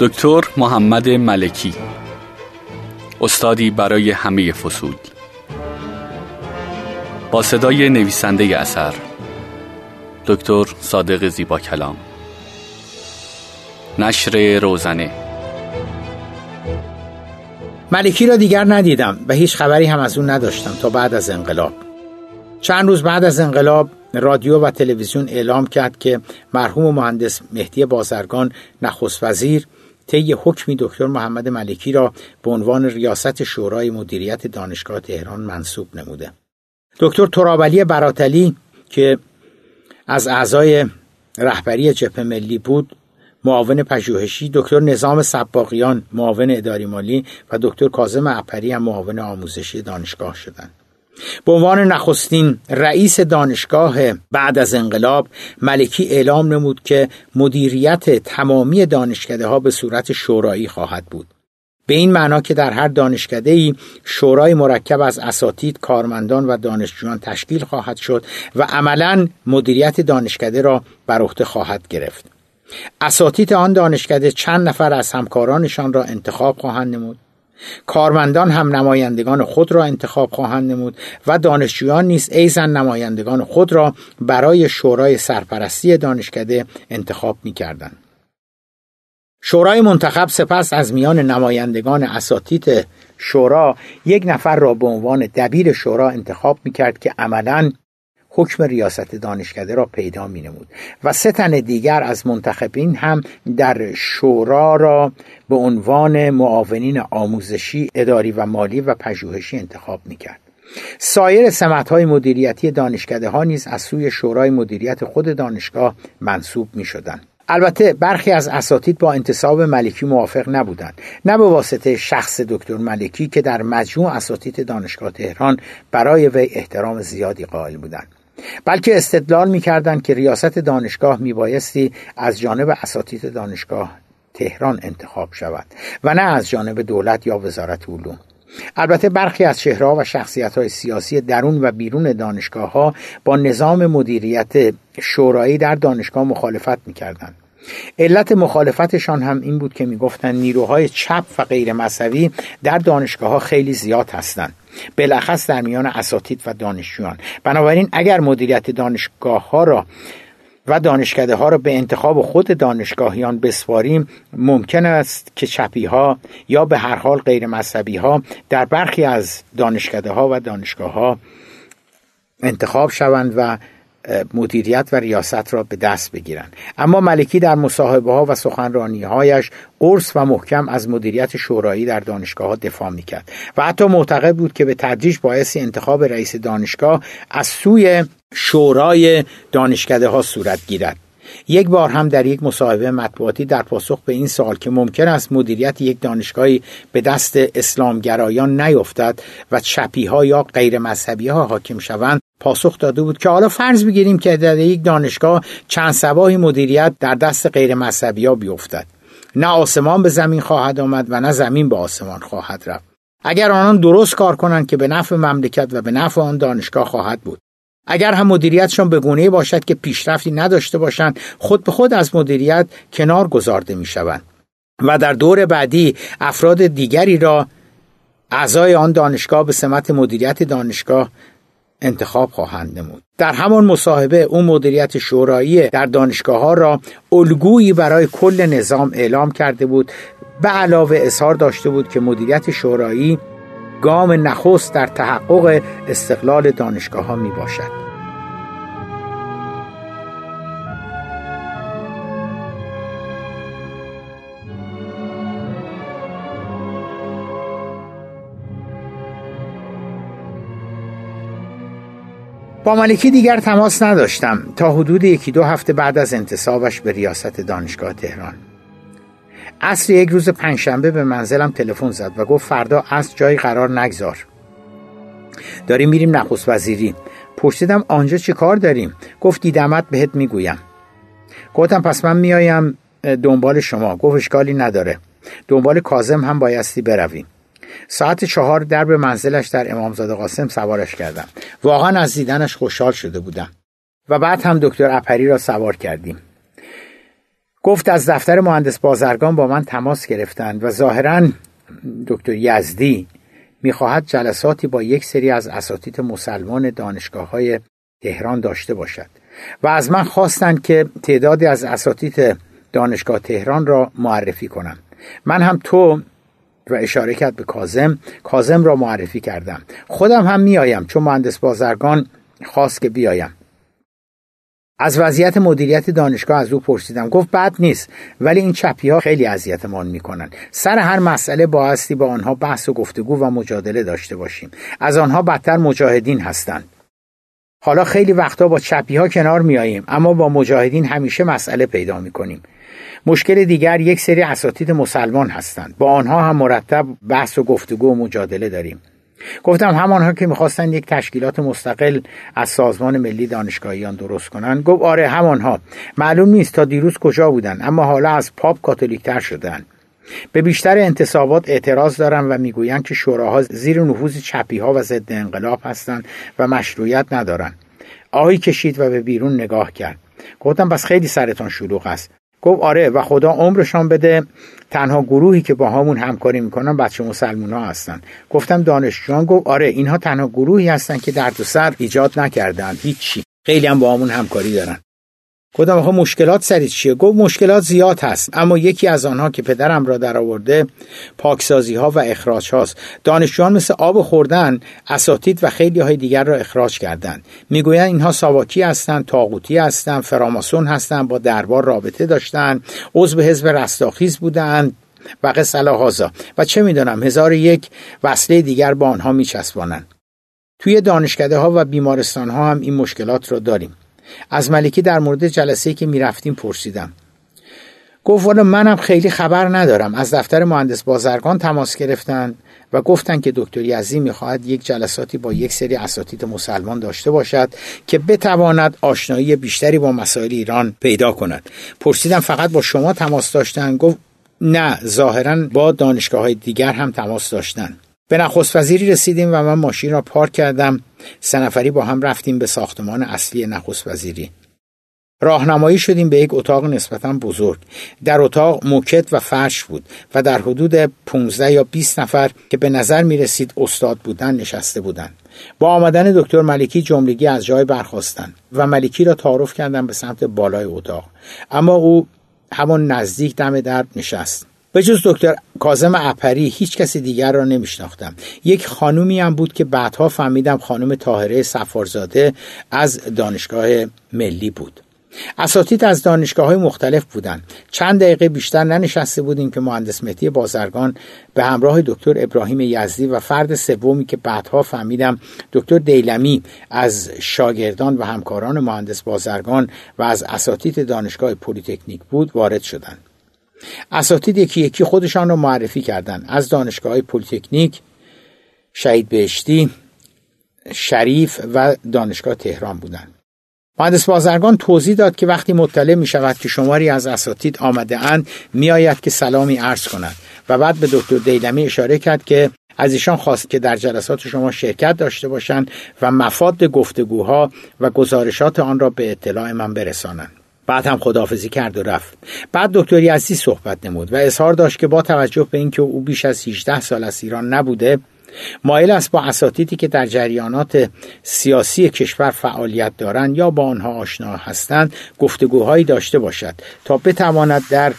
دکتر محمد ملکی. استادی برای همه فصول. با صدای نویسنده اثر دکتر صادق زیبا کلام. نشر روزنه. ملکی را دیگر ندیدم و هیچ خبری هم از اون نداشتم تا بعد از انقلاب. چند روز بعد از انقلاب رادیو و تلویزیون اعلام کرد که مرحوم مهندس مهدی بازرگان نخست وزیر طی حکمی دکتر محمد ملکی را به عنوان ریاست شورای مدیریت دانشگاه تهران منصوب نموده. دکتر ترابلی براتلی که از اعضای رهبری جبهه ملی بود معاون پژوهشی دکتر نظام سباقیان معاون اداری مالی و دکتر کاظم اپری هم معاون آموزشی دانشگاه شدند. به عنوان نخستین رئیس دانشگاه بعد از انقلاب ملکی اعلام نمود که مدیریت تمامی دانشکده ها به صورت شورایی خواهد بود به این معنا که در هر دانشکده ای شورای مرکب از اساتید، کارمندان و دانشجویان تشکیل خواهد شد و عملا مدیریت دانشکده را بر عهده خواهد گرفت. اساتید آن دانشکده چند نفر از همکارانشان را انتخاب خواهند نمود کارمندان هم نمایندگان خود را انتخاب خواهند نمود و دانشجویان نیز ایزن نمایندگان خود را برای شورای سرپرستی دانشکده انتخاب می کردن. شورای منتخب سپس از میان نمایندگان اساتید شورا یک نفر را به عنوان دبیر شورا انتخاب می کرد که عملا حکم ریاست دانشکده را پیدا می نمود و سه تن دیگر از منتخبین هم در شورا را به عنوان معاونین آموزشی، اداری و مالی و پژوهشی انتخاب می کرد. سایر سمت های مدیریتی دانشکده ها نیز از سوی شورای مدیریت خود دانشگاه منصوب می شدن. البته برخی از اساتید با انتصاب ملکی موافق نبودند نه به واسطه شخص دکتر ملکی که در مجموع اساتید دانشگاه تهران برای وی احترام زیادی قائل بودند بلکه استدلال می‌کردند که ریاست دانشگاه میبایستی از جانب اساتید دانشگاه تهران انتخاب شود و نه از جانب دولت یا وزارت علوم. البته برخی از چهرهها و شخصیت های سیاسی درون و بیرون دانشگاه ها با نظام مدیریت شورایی در دانشگاه مخالفت می‌کردند. علت مخالفتشان هم این بود که می‌گفتند نیروهای چپ و غیر مذهبی در دانشگاه ها خیلی زیاد هستند. بالاخص در میان اساتید و دانشجویان. بنابراین اگر مدیریت دانشگاه ها را و دانشکده ها را به انتخاب خود دانشگاهیان بسپاریم ممکن است که چپی ها یا به هر حال غیر مذهبی ها در برخی از دانشکده ها و دانشگاه ها انتخاب شوند و مدیریت و ریاست را به دست بگیرند. اما ملکی در مصاحبه ها و سخنرانی هایش قرص و محکم از مدیریت شورایی در دانشگاه ها دفاع می‌کرد و حتی معتقد بود که به تدریج باعث انتخاب رئیس دانشگاه از سوی شورای دانشکده ها صورت گیرد. یک بار هم در یک مصاحبه مطبوعاتی در پاسخ به این سوال که ممکن است مدیریت یک دانشگاهی به دست اسلامگرایان نیفتد و چپی ها یا غیر مذهبی ها حاکم شوند پاسخ داده بود که حالا فرض بگیریم که در یک دانشگاه چند سباهی مدیریت در دست غیر مذهبی ها بیفتد. نه آسمان به زمین خواهد آمد و نه زمین به آسمان خواهد رفت. اگر آنان درست کار کنند که به نفع مملکت و به نفع آن دانشگاه خواهد بود. اگر هم مدیریتشان به گونه باشد که پیشرفتی نداشته باشند خود به خود از مدیریت کنار گذارده می شوند و در دور بعدی افراد دیگری را اعضای آن دانشگاه به سمت مدیریت دانشگاه انتخاب خواهند نمود. در همان مصاحبه اون مدیریت شورایی در دانشگاه ها را الگویی برای کل نظام اعلام کرده بود. به علاوه اظهار داشته بود که مدیریت شورایی گام نخست در تحقق استقلال دانشگاه ها می باشد با ملکی دیگر تماس نداشتم تا حدود یکی دو هفته بعد از انتصابش به ریاست دانشگاه تهران. عصر یک روز پنجشنبه به منزلم تلفن زد و گفت فردا از جایی قرار نگذار. داریم میریم نخست وزیری. پرسیدم آنجا چه کار داریم؟ گفت دیدمت بهت می‌گویم. گفتم پس من میایم دنبال شما. گفت اشکالی نداره. دنبال کازم هم بایستی برویم. ساعت چهار درب منزلش در امامزاده قاسم سوارش کردم. واقعا از دیدنش خوشحال شده بودم. و بعد هم دکتر اپری را سوار کردیم. گفت از دفتر مهندس بازرگان با من تماس گرفتند و ظاهرا دکتر یزدی می‌خواهد جلساتی با یک سری از اساتید مسلمان دانشگاه های تهران داشته باشد. و از من خواستند که تعدادی از اساتید دانشگاه تهران را معرفی کنم. من هم تو و اشاره کرد به کازم کازم را معرفی کردم. خودم هم میآیم چون مهندس بازرگان خواست که بیایم. از وضعیت مدیریت دانشگاه از او پرسیدم. گفت بد نیست ولی این چپی ها خیلی اذیتمان می‌کنن. سر هر مسئله بایستی با آنها بحث و گفتگو و مجادله داشته باشیم. از آنها بدتر مجاهدین هستند. حالا خیلی وقتا با چپی ها کنار میاییم اما با مجاهدین همیشه مسئله پیدا می‌کنیم. مشکل دیگر یک سری اساتید مسلمان هستند. با آنها هم مرتب بحث و گفتگو و مجادله داریم. گفتم همانها که می‌خواستن یک تشکیلات مستقل از سازمان ملی دانشگاهیان درست کنن گفت آره همانها. معلوم نیست تا دیروز کجا بودن اما حالا از پاپ کاتولیکتر شدن به بیشتر انتصابات اعتراض دارن و می‌گویند که شوراها زیر نفوذ چپی ها و ضد انقلاب هستند و مشروعیت ندارن آهی کشید و به بیرون نگاه کرد. گفتم پس خیلی سرتان شلوغ است. گفت آره و خدا عمرشان بده. تنها گروهی که با همون همکاری می‌کنن بچه مسلمون ها هستن. گفتم دانشجویان گفت آره اینها تنها گروهی هستن که درد و سر ایجاد نکردن. هیچی. خیلی هم با همون همکاری دارن. گفتم آخه مشکلات سری چیه؟ گفت مشکلات زیاد هست. اما یکی از آنها که پدرم را در آورده پاکسازی ها و اخراج هاست دانشجویان مثل آب خوردن اساتید و خیلی های دیگر را اخراج کردند. می‌گویند اینها ساواکی هستند تاغوتی هستند فراماسون هستند با دربار رابطه داشتند عضو حزب رستاخیز بودند و قصه و چه می‌دانم هزار یک وصله دیگر با آنها میچسبانند. توی دانشکده ها و بیمارستان ها هم این مشکلات را داریم. از ملکی در مورد جلسه که می‌رفتیم پرسیدم. گفت والا منم خیلی خبر ندارم. از دفتر مهندس بازرگان تماس گرفتن و گفتن که دکتر یزی می‌خواهد یک جلساتی با یک سری اساتید مسلمان داشته باشد که بتواند آشنایی بیشتری با مسائل ایران پیدا کند. پرسیدم فقط با شما تماس داشتن؟ گفت نه ظاهرا با دانشگاه های دیگر هم تماس داشتن. به نخست وزیری رسیدیم و من ماشین را پارک کردم. سه نفری با هم رفتیم به ساختمان اصلی نخست وزیری. راهنمایی شدیم به یک اتاق نسبتا بزرگ. در اتاق موکت و فرش بود و در حدود 15 یا 20 نفر که به نظر می رسید استاد بودن نشسته بودند. با آمدن دکتر ملکی جملگی از جای برخواستند و ملکی را تعارف کردم به سمت بالای اتاق. اما او همان نزدیک دم در نشست. به جز دکتر کازم اپری هیچ کسی دیگر را نمیشناختم. یک خانومی هم بود که بعدها فهمیدم خانم تاهره سفارزاده از دانشگاه ملی بود. اساتید از دانشگاه های مختلف بودند چند دقیقه بیشتر ننشسته بودیم که مهندس مهدی بازرگان به همراه دکتر ابراهیم یزدی و فرد سومی که بعدها فهمیدم دکتر دیلمی از شاگردان و همکاران مهندس بازرگان و از اساتید دانشگاه پلیتکنیک بود وارد شدند. اساتید یکی یکی خودشان را معرفی کردند از دانشگاه های پلیتکنیک شهید بهشتی شریف و دانشگاه تهران بودند مهندس بازرگان توضیح داد که وقتی مطلع می شود که شماری از اساتید آمده اند می آید که سلامی عرض کند و بعد به دکتر دیلمی اشاره کرد که از ایشان خواست که در جلسات شما شرکت داشته باشند و مفاد گفتگوها و گزارشات آن را به اطلاع من برسانند. بعد هم خداحافظی کرد و رفت. بعد دکتر یزدی صحبت نمود و اظهار داشت که با توجه به اینکه او بیش از 18 سال از ایران نبوده مایل است با اساتیدی که در جریانات سیاسی کشور فعالیت دارند یا با آنها آشنا هستند گفتگوهایی داشته باشد تا بتواند در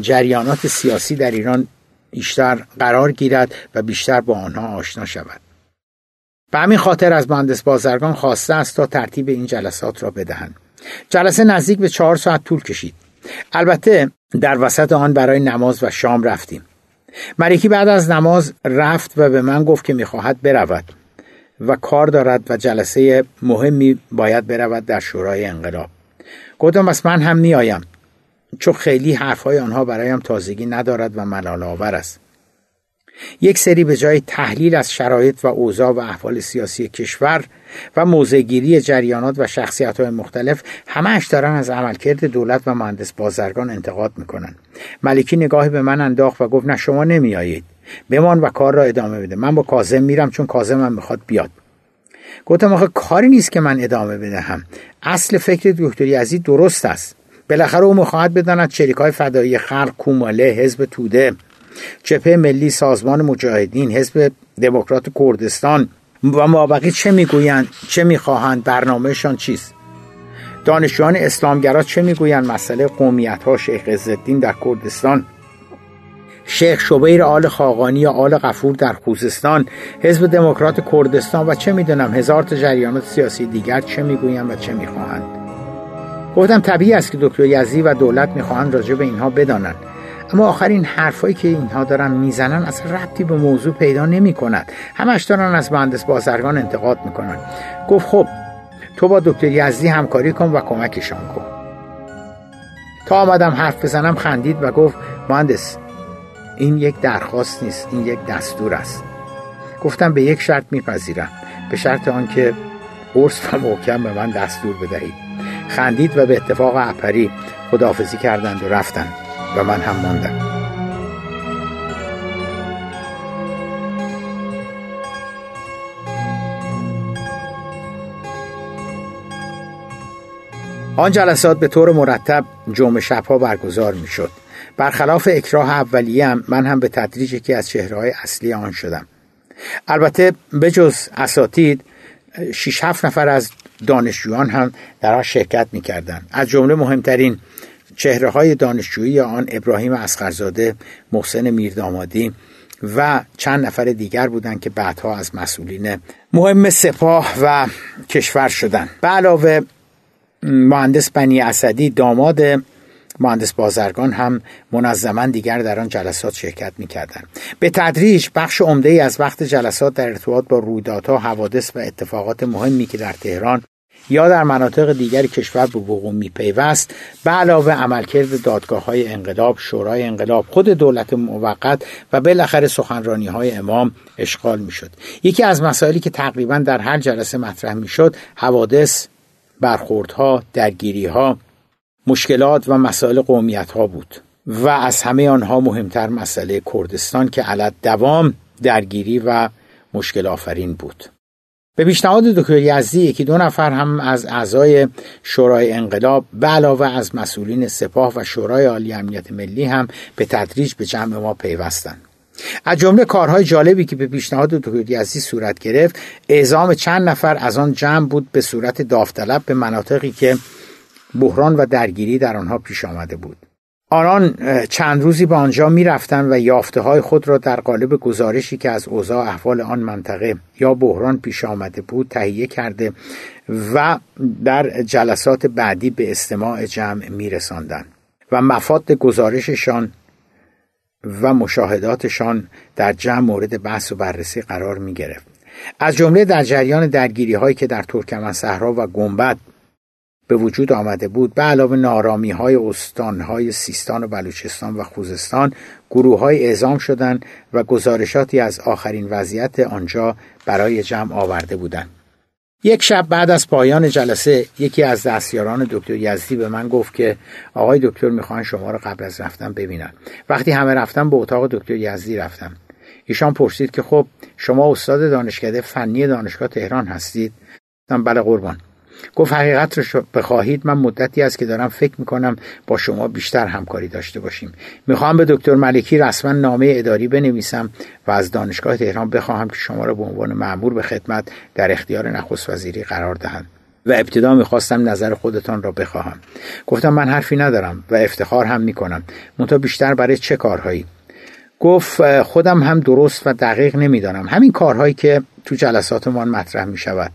جریانات سیاسی در ایران بیشتر قرار گیرد و بیشتر با آنها آشنا شود. به همین خاطر از مهندس بازرگان خواسته است تا ترتیب این جلسات را بدهند. جلسه نزدیک به چهار ساعت طول کشید. البته در وسط آن برای نماز و شام رفتیم. مریکی بعد از نماز رفت و به من گفت که می‌خواهد برود و کار دارد و جلسه مهمی باید برود در شورای انقلاب. گفتم بس من هم میآیم چون خیلی حرفهای آنها برایم تازگی ندارد و ملال آور است. یک سری به جای تحلیل از شرایط و اوضاع و احوال سیاسی کشور و موزگیری جریانات و شخصیت های مختلف همهش دارن از عملکرد دولت و مهندس بازرگان انتقاد می‌کنن. ملکی نگاهی به من انداخت و گفت نه شما نمیایید بمان و کار را ادامه بده. من با کازم میرم چون کازم هم می‌خواد بیاد. گفتم آخه کاری نیست که من ادامه بدهم. اصل فکر دکتر یزید درست است. بالاخره او می‌خواهد بداند چریک های فدایی خلق کوماله حزب توده. جبهه ملی سازمان مجاهدین حزب دموکرات کردستان و مابقی چه می‌گویند چه می‌خواهند برنامهشان چیست؟ دانشجویان اسلامگرا چه می‌گویند؟ مسئله قومیت ها شیخ عزالدین در کردستان. شیخ شبیر آل خاقانی یا آل غفور در خوزستان. حزب دموکرات کردستان و چه می‌دونم هزار تا جریانات سیاسی دیگر چه می‌گویند و چه می‌خواهند. گفتم طبیعی است که دکتر یزی و دولت می‌خواهند راجع به اینها بدانند. اما آخرین حرفایی که اینها دارن می‌زنن اصلا ربطی به موضوع پیدا نمی کند همش دارن از مهندس بازرگان انتقاد می‌کنن. گفت خب تو با دکتر یزدی همکاری کن و کمکشان کن. تا آمدم حرف بزنم خندید و گفت مهندس این یک درخواست نیست این یک دستور است. گفتم به یک شرط میپذیرم. به شرط آنکه قرص و محکم به من دستور بدهید. خندید و به اتفاق اپری خداحافظی کردند و رفتند. و من هم ماندم آن جلسات به طور مرتب جمعه شبها برگزار می شد. برخلاف اکراه اولیه من هم به تدریج یکی از چهره های اصلی آن شدم. البته بجز اساتید شیش هفت نفر از دانشجویان هم در آن شرکت می کردن. از جمله مهمترین چهره های دانشجویی آن ابراهیم اسقرزاده محسن میردامادی و چند نفر دیگر بودند که بعدها از مسئولین مهم سپاه و کشور شدند. به علاوه مهندس بنی اسدی داماد مهندس بازرگان هم منظما دیگر در آن جلسات شرکت می‌کردند. به تدریج بخش عمده ای از وقت جلسات در ارتباط با رویدادها حوادث و اتفاقات مهمی که در تهران یا در مناطق دیگر کشور به وقوع میپیوست. به علاوه عملکرد دادگاه های انقلاب شورای انقلاب خود دولت موقت و بالاخره سخنرانی های امام اشغال می‌شد. یکی از مسائلی که تقریبا در هر جلسه مطرح می‌شد حوادث برخوردها درگیریها مشکلات و مسائل قومیت ها بود و از همه آنها مهمتر مسئله کردستان که علت دوام درگیری و مشکل آفرین بود. به پیشنهاد دکتر یزدی یکی دو نفر هم از اعضای شورای انقلاب به علاوه از مسئولین سپاه و شورای عالی امنیت ملی هم به تدریج به جمع ما پیوستند. از جمله کارهای جالبی که به پیشنهاد دکتر یزدی صورت گرفت اعزام چند نفر از آن جمع بود به صورت داوطلب به مناطقی که بحران و درگیری در آنها پیش آمده بود. آنان چند روزی به آنجا می رفتن و یافته های خود را در قالب گزارشی که از اوضاع احوال آن منطقه یا بحران پیش آمده بود تهیه کرده و در جلسات بعدی به استماع جمع می رساندن و مفاد گزارششان و مشاهداتشان در جمع مورد بحث و بررسی قرار می گرفت. از جمله در جریان درگیری هایی که در ترکمن صحرا و گنبد به وجود آمده بود. به علاوه نارامی های استان های سیستان و بلوچستان و خوزستان گروه های اعزام شدند و گزارشاتی از آخرین وضعیت آنجا برای جمع آورده بودند. یک شب بعد از پایان جلسه یکی از دستیاران دکتر یزدی به من گفت که آقای دکتر می‌خوان شما را قبل از رفتن ببینن وقتی همه رفتم به اتاق دکتر یزدی رفتم. ایشان پرسید که خب شما استاد دانشکده فنی دانشگاه تهران هستید؟ بله قربان. گفت حقیقت رو بخواهید من مدتی است که دارم فکر می‌کنم با شما بیشتر همکاری داشته باشیم. می‌خوام به دکتر ملکی رسما نامه اداری بنویسم و از دانشگاه تهران بخواهم که شما را به عنوان معمور به خدمت در اختیار نخست وزیری قرار دهند و ابتدا می‌خواستم نظر خودتان را بخواهم. گفتم من حرفی ندارم و افتخار هم می‌کنم. منتها بیشتر برای چه کارهایی؟ گفت خودم هم درست و دقیق نمی‌دانم. همین کارهایی که تو جلساتمان مطرح می شود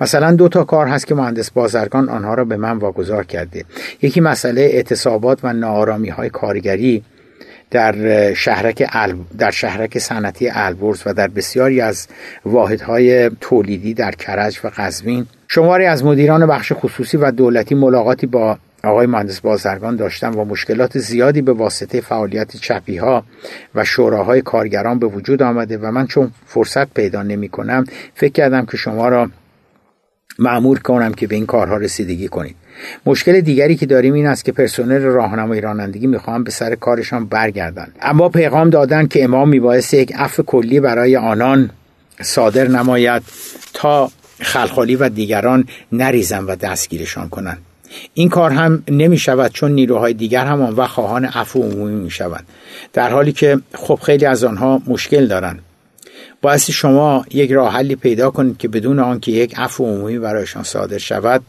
مثلا دو تا کار هست که مهندس بازرگان آنها را به من واگذار کرده. یکی مسئله اعتصابات و نارامی های کارگری در شهرک در شهرک صنعتی البرز و در بسیاری از واحدهای تولیدی در کرج و قزوین. شماری از مدیران بخش خصوصی و دولتی ملاقاتی با آقای مهندس بازرگان داشتم و مشکلات زیادی به واسطه فعالیت چپی ها و شوراهای کارگران به وجود آمده و من چون فرصت پیدا نمی کنم فکر کردم که شما را معمور کنم که به این کارها رسیدگی کنید. مشکل دیگری که داریم این است که پرسنل راهنمایی رانندگی می‌خواهم به سر کارشان برگردن اما پیغام دادن که امام میبایست یک عفو کلی برای آنان صادر نماید تا خلخالی و دیگران نریزن و دستگیرشان کنند. این کار هم نمی شود چون نیروهای دیگر هم آن وقت خواهان عفو عمومی می شوند در حالی که خب خیلی از آنها مشکل دارند. باعث شما یک راه حلی پیدا کنید که بدون آنکه یک عفو عمومی برایشان صادر شود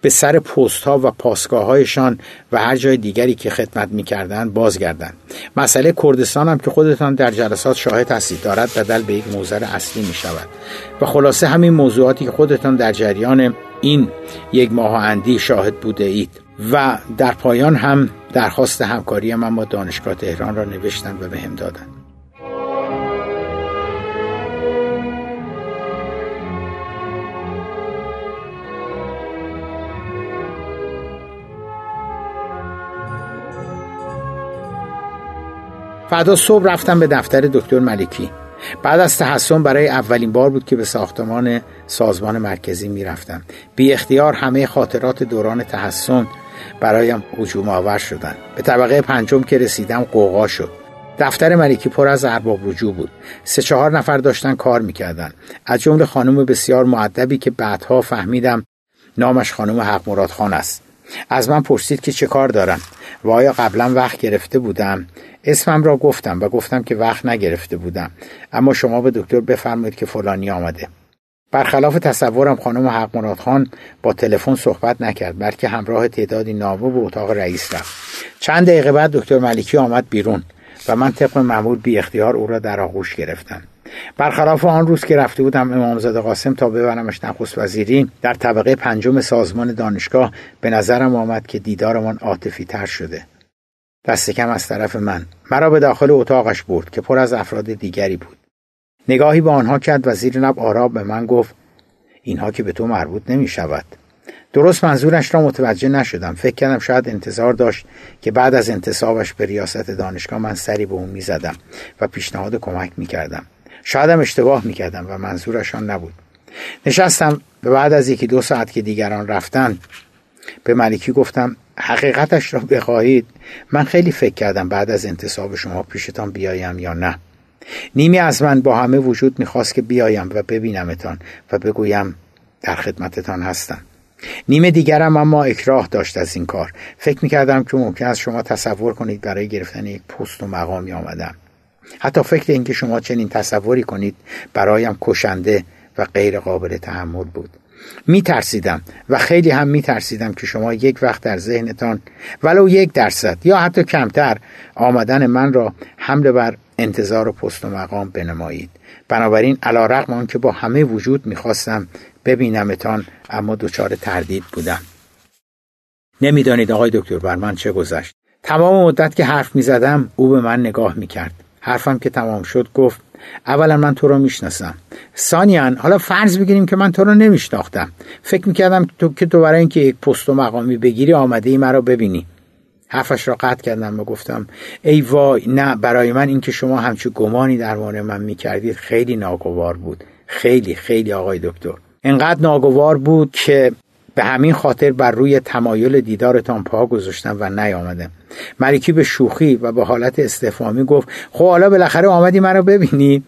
به سر پست ها و پاسگاه هایشان و هر جای دیگری که خدمت می‌کردند بازگردند. مسئله کردستان هم که خودتان در جلسات شاهد هستید دارد بدل به یک موزر اصلی می شود و خلاصه همین موضوعاتی که خودتان در جریان این یک ماه اندی شاهد بوده اید. و در پایان هم درخواست همکاری من با دانشگاه تهران را نوشتند و به هم دادند. فردا صبح رفتم به دفتر دکتر ملکی بعد از تحسن برای اولین بار بود که به ساختمان سازمان مرکزی می‌رفتم. بی اختیار همه خاطرات دوران تحسن برایم هجوم آور شدن. به طبقه پنجم که رسیدم قوقا شد. دفتر ملکی پر از ارباب رجوع بود. سه چهار نفر داشتن کار می‌کردن. از جمله خانم بسیار معدبی که بعدها فهمیدم نامش خانم حق مراد خان است. از من پرسید که چه کار دارم و آیا قبلا وقت گرفته بودم؟ اسمم را گفتم و گفتم که وقت نگرفته بودم. اما شما به دکتر بفرمایید که فلانی آمده. برخلاف تصورم خانم حق مراد خان با تلفن صحبت نکرد بلکه همراه تعدادی نامه به اتاق رئیس رفت. چند دقیقه بعد دکتر ملکی آمد بیرون و من طبق معمول بی اختیار او را در آغوش گرفتم. برخلاف آن روز که رفته بودم امامزاده قاسم تا ببرمش نخست وزیری در طبقه پنجم سازمان دانشگاه به نظرم آمد که دیدارمان عاطفی تر شده. دست کم از طرف من. مرا به داخل اتاقش برد که پر از افراد دیگری بود. نگاهی به آنها کرد. و زیر لب آراب به من گفت اینها که به تو مربوط نمی شود درست منظورش را متوجه نشدم. فکر کردم شاید انتظار داشت که بعد از انتصابش به ریاست دانشگاه من سری به اون می‌زدم و پیشنهاد کمک می‌کردم. شایدم اشتباه می‌کردم و منظورشان نبود. نشستم و بعد از یکی دو ساعت که دیگران رفتن به ملکی گفتم حقیقتش را بخواهید. من خیلی فکر کردم بعد از انتصاب شما پیشتان بیایم یا نه. نیمی از من با همه وجود می‌خواست که بیایم و ببینمتان و بگویم در خدمتتان هستم. نیمه دیگرم اما اکراه داشت از این کار. فکر می‌کردم که ممکن است شما تصور کنید برای گرفتن یک پست و مقامی آمدم. حتی فکر اینکه شما چنین تصوری کنید برایم کشنده و غیر قابل تحمل بود. می ترسیدم و خیلی هم می ترسیدم که شما یک وقت در ذهنتان ولو یک درصد یا حتی کمتر آمدن من را حمله بر انتظار و پست و مقام بنمایید. بنابراین علا رقم که با همه وجود می‌خواستم ببینمتان اما دچار تردید بودم. نمی‌دانید آقای دکتر بر من چه گذشت. تمام مدت که حرف می‌زدم او به من نگاه می‌کرد. حرفم که تمام شد گفت اولا من تو رو می‌شناسم. ثانیا حالا فرض بگیریم که من تو رو نمیشناختم. فکر می‌کردم تو که تو برای اینکه یک پست و مقامی بگیری آمده ای مرا ببینی. حرفش را قطع کردم و گفتم ای وای نه برای من اینکه شما همچون گمانی در مورد من می‌کردید خیلی ناگوار بود. خیلی خیلی آقای دکتر. انقدر ناگوار بود که به همین خاطر بر روی تمایل دیدارتان پا گذاشتم و نیامدم. ملکی به شوخی و به حالت استفامی گفت خب حالا بالاخره آمدی مرا ببینی.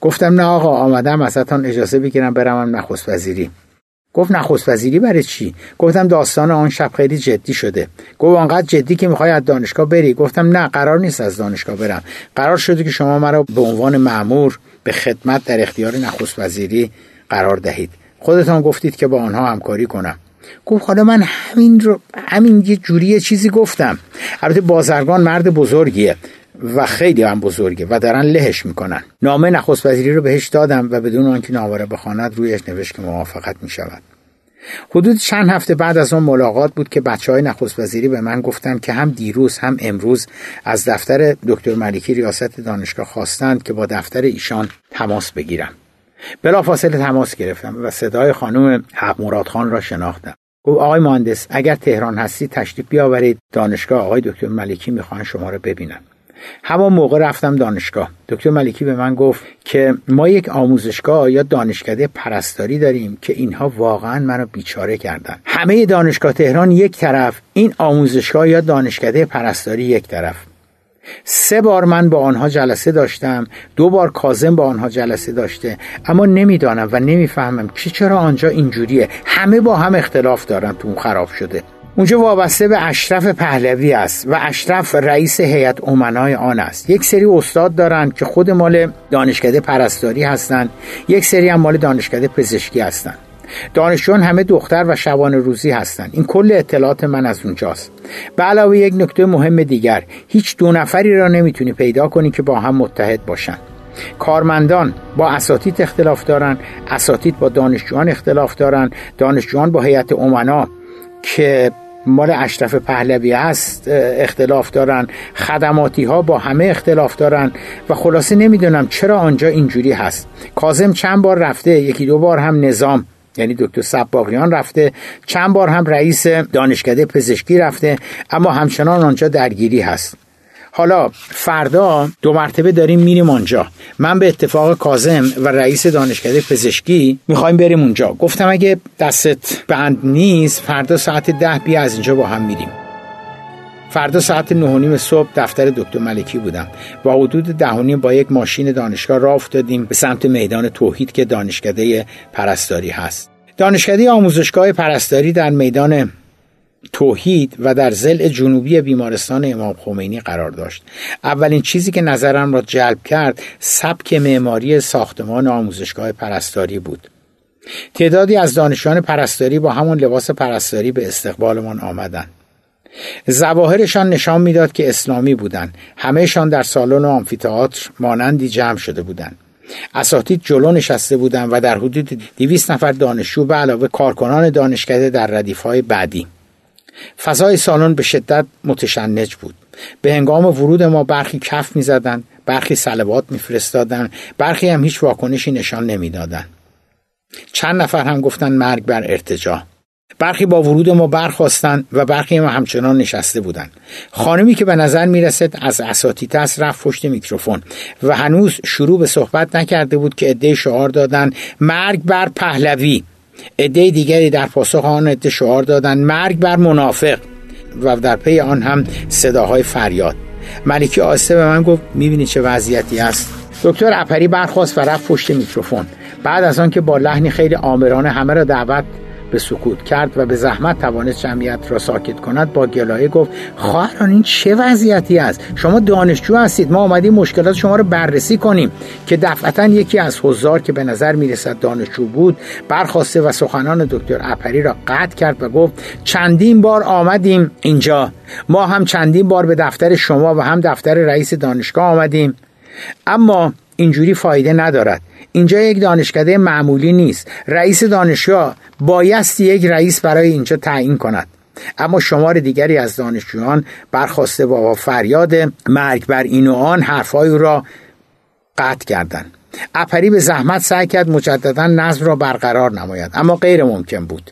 گفتم نه آقا آمدم ازتان اجازه بگیرم برم نخست وزیری گفت نخست وزیری برای چی؟ گفتم داستان آن شب خیلی جدی شده. گفت آنقدر جدی که می‌خوای از دانشگاه بری. گفتم نه قرار نیست از دانشگاه برم. قرار شده که شما مرا به عنوان معمور به خدمت در اختیار نخست وزیری قرار دهید. خودتان گفتید که با آنها همکاری کنم. گفت حالا من همین رو همین یه جوری چیزی گفتم. البته بازرگان مرد بزرگیه و خیلی هم بزرگه و دارن لهش می‌کنن. نامه نخست وزیری رو بهش دادم و بدون آنکه نامه بخواند رویش نوشت که موافقت می‌شود. حدود چند هفته بعد از اون ملاقات بود که بچه های نخست وزیری به من گفتن که هم دیروز هم امروز از دفتر دکتر ملکی ریاست دانشگاه خواستند که با دفتر ایشان تماس بگیرم بلافاصله تماس گرفتم و صدای خانم حق مراد خان را شناختم. گفت آقای مهندس اگر تهران هستی تشریف بیاورید. دانشگاه آقای دکتر ملکی می‌خوان شما را ببینم همان موقع رفتم دانشگاه. دکتر ملکی به من گفت که ما یک آموزشگاه یا دانشکده پرستاری داریم که اینها واقعا منو بیچاره کردن. همه دانشگاه تهران یک طرف این آموزشگاه یا دانشکده پرستاری یک طرف. سه بار من با آنها جلسه داشتم دو بار کازم با آنها جلسه داشته اما نمی‌دانم و نمی‌فهمم که چرا آنجا اینجوریه. همه با هم اختلاف دارن تو اون خراب شده. اونجا وابسته به اشرف پهلوی است و اشرف رئیس هیئت امنای آن است. یک سری استاد دارن که خود مال دانشکده پرستاری هستند یک سری هم مال دانشکده پزشکی هستند دانشجویان همه دختر و شبان روزی هستند. این کل اطلاعات من از اونجاست. به علاوه یک نکته مهم دیگر هیچ دو نفری را نمی‌تونی پیدا کنی که با هم متحد باشند کارمندان با اساتید اختلاف دارن اساتید با دانشجویان اختلاف دارن دانشجویان با هیئت امنا که مال اشرف پهلوی هست اختلاف دارن خدماتی ها با همه اختلاف دارن و خلاصه نمی‌دونم چرا آنجا اینجوری هست. کازم چند بار رفته یکی دو بار هم نظام. یعنی دکتر سباقیان رفته چند بار هم رئیس دانشکده پزشکی رفته اما همچنان آنجا درگیری هست. حالا فردا دو مرتبه داریم میریم آنجا. من به اتفاق کازم و رئیس دانشکده پزشکی می‌خوایم بریم اونجا. گفتم اگه دستت بند نیست فردا ساعت ده بیا از اینجا با هم میریم. فردا ساعت نه صبح دفتر دکتر ملکی بودم. با حدود ده با یک ماشین دانشگاه راه افتادیم به سمت میدان توحید که دانشکده پرستاری هست. دانشکده آموزشگاه پرستاری در میدان توحید و در زل جنوبی بیمارستان امام خمینی قرار داشت. اولین چیزی که نظرم را جلب کرد سبک معماری ساختمان آموزشگاه پرستاری بود. تعدادی از دانشجویان پرستاری با همون لباس پرستاری به استقبالمان آمدند. زواهرشان نشان می‌داد که اسلامی بودند. همهشان در سالن و آمفیتئاتر مانندی جمع شده بودند. اساتید جلو نشسته بودند و در حدود دویست نفر دانشجو به علاوه کارکنان دانشکده در ردیفهای بعدی. فضای سالن به شدت متشنج بود. به هنگام ورود ما برخی کف می‌زدند برخی سلوات میفرستادند برخی هم هیچ واکنشی نشان نمی‌دادند. چند نفر هم گفتند مرگ بر ارتجا برخی با ورود ما برخواستند و برخی ما همچنان نشسته بودند خانمی که به نظر می رسد از اساتید است رفت پشت میکروفون و هنوز شروع به صحبت نکرده بود که عده شعار دادند مرگ بر پهلوی. عده دیگری در پاسخ آن عده شعار دادند مرگ بر منافق. و در پی آن هم صداهای فریاد. ملکی آسته به من گفت می‌بینی چه وضعیتی است؟ دکتر اپری برخواست و رفت پشت میکروفون. بعد از آن که با لحنی خیلی آمرانه همه را دعوت به سکوت کرد و به زحمت توانست جمعیت را ساکت کند با گلایه گفت خواهران این چه وضعیتی است؟ شما دانشجو هستید ما آمدیم مشکلات شما رو بررسی کنیم. که دفعتا یکی از حضار که به نظر می‌رسد دانشجو بود برخواسته و سخنان دکتر اپری را قطع کرد و گفت چندین بار آمدیم اینجا. ما هم چندین بار به دفتر شما و هم دفتر رئیس دانشگاه آمدیم. اما اینجوری فایده ندارد. اینجا یک دانشکده معمولی نیست. رئیس دانشگاه بایستی یک رئیس برای اینجا تعیین کند. اما شمار دیگری از دانشجویان برخواسته با فریاد مرگ بر این و آن حرفهای را قطع کردند. اپری به زحمت سعی کرد مجددا نظم را برقرار نماید اما غیر ممکن بود.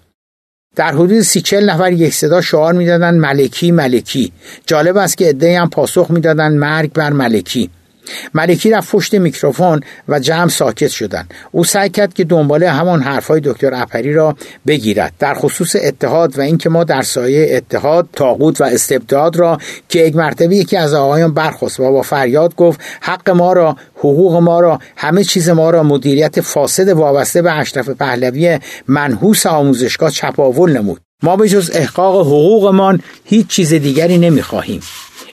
در حدود سی چل نفر یک صدا شعار می‌دادند ملکی ملکی. جالب است که عدهای هم پاسخ می‌دادند مرگ بر ملکی. ملکی رفت پشت میکروفون و جمع ساکت شدن. او سعی کرد که دنباله همان حرفهای دکتر اپری را بگیرد. در خصوص اتحاد و اینکه ما در سایه اتحاد تاغوت و استبداد را که یک مرتبه یکی از آقایان برخواست و با فریاد گفت حق ما را حقوق ما را همه چیز ما را مدیریت فاسد وابسته به اشرف پهلوی منحوس آموزشگاه چپاول نمود. ما به جز احقاق حقوقمان هیچ چیز دیگری نمی‌خواهیم.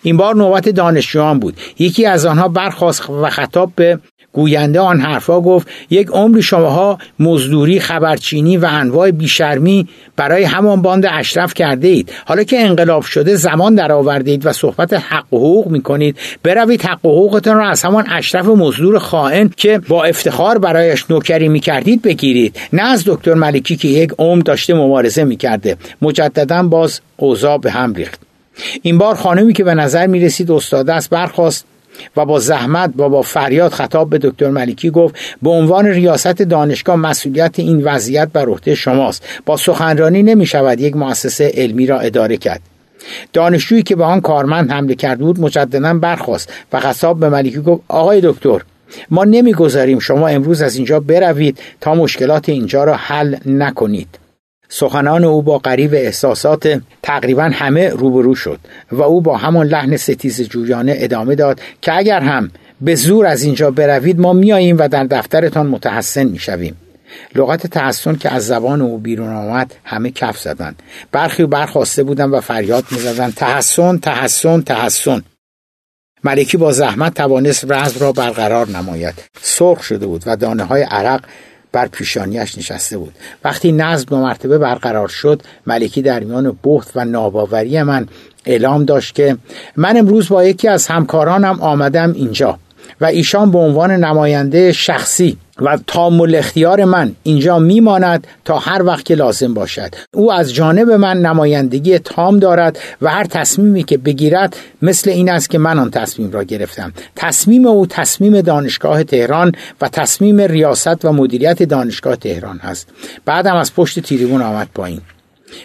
این بار نوبت دانشجویان بود. یکی از آنها برخواست و خطاب به گوینده آن حرفا گفت یک عمری شماها مزدوری خبرچینی و انواع بیشرمی برای همان باند اشرف کرده اید حالا که انقلاب شده زمان در آورده و صحبت حق و حقوق می کنید بروید حق و حقوقتان را از همان اشرف مزدور خائن که با افتخار برایش نوکری می کردید بگیرید. نه از دکتر ملکی که یک عمر داشته مبارزه می کرده مجددا باز اوضاع به هم ریخت. این بار خانمی که به نظر می رسید استاد است برخواست و با زحمت و با فریاد خطاب به دکتر ملکی گفت به عنوان ریاست دانشگاه مسئولیت این وضعیت بر عهده شماست. با سخنرانی نمی شود یک مؤسسه علمی را اداره کرد. دانشجویی که به آن کارمند حمله کرده بود مجددا برخواست و خطاب به ملکی گفت آقای دکتر ما نمی‌گذاریم شما امروز از اینجا بروید تا مشکلات اینجا را حل نکنید. سخنان او با قریب احساسات تقریبا همه روبرو شد و او با همان لحن ستیز جویانه ادامه داد که اگر هم به زور از اینجا بروید ما میاییم و در دفترتان متحسن می‌شویم. لغت تحسن که از زبان او بیرون آمد همه کف زدند. برخی برخواسته بودند و فریاد می‌زدند. تحسن تحسن تحسن. ملکی با زحمت توانست رز را برقرار نماید. سرخ شده بود و دانه های عرق بر پیشانیش نشسته بود. وقتی نظم دو مرتبه برقرار شد ملکی در میان بحت و ناباوری من اعلام داشت که من امروز با یکی از همکارانم آمدم اینجا. و ایشان به عنوان نماینده شخصی و تامل اختیار من اینجا میماند تا هر وقت که لازم باشد. او از جانب من نمایندگی تام دارد و هر تصمیمی که بگیرد مثل این است که من آن تصمیم را گرفتم. تصمیم او تصمیم دانشگاه تهران و تصمیم ریاست و مدیریت دانشگاه تهران است. بعدم از پشت تیریبون آمد پایین.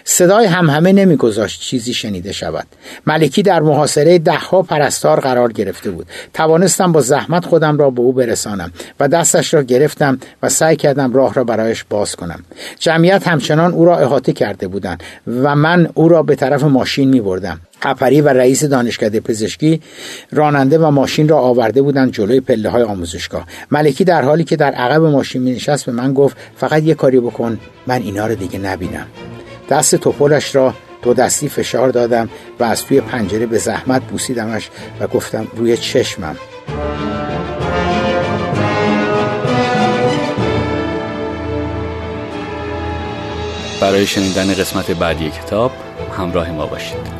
صدای هم همه نمیگذاشت چیزی شنیده شود. ملکی در محاصره دهها پرستار قرار گرفته بود. توانستم با زحمت خودم را به او برسانم و دستش را گرفتم و سعی کردم راه را برایش باز کنم. جمعیت همچنان او را احاطه کرده بودند و من او را به طرف ماشین می بردم قپری و رئیس دانشکده پزشکی راننده و ماشین را آورده بودند جلوی پله های آموزشگاه. ملکی در حالی که در عقب ماشین می نشست به من گفت فقط یه کاری بکن من اینا رو دیگه نبینم. دست توپلش را دو دستی فشار دادم و از توی پنجره به زحمت بوسیدمش و گفتم روی چشمم. برای شنیدن قسمت بعدی کتاب همراه ما باشید.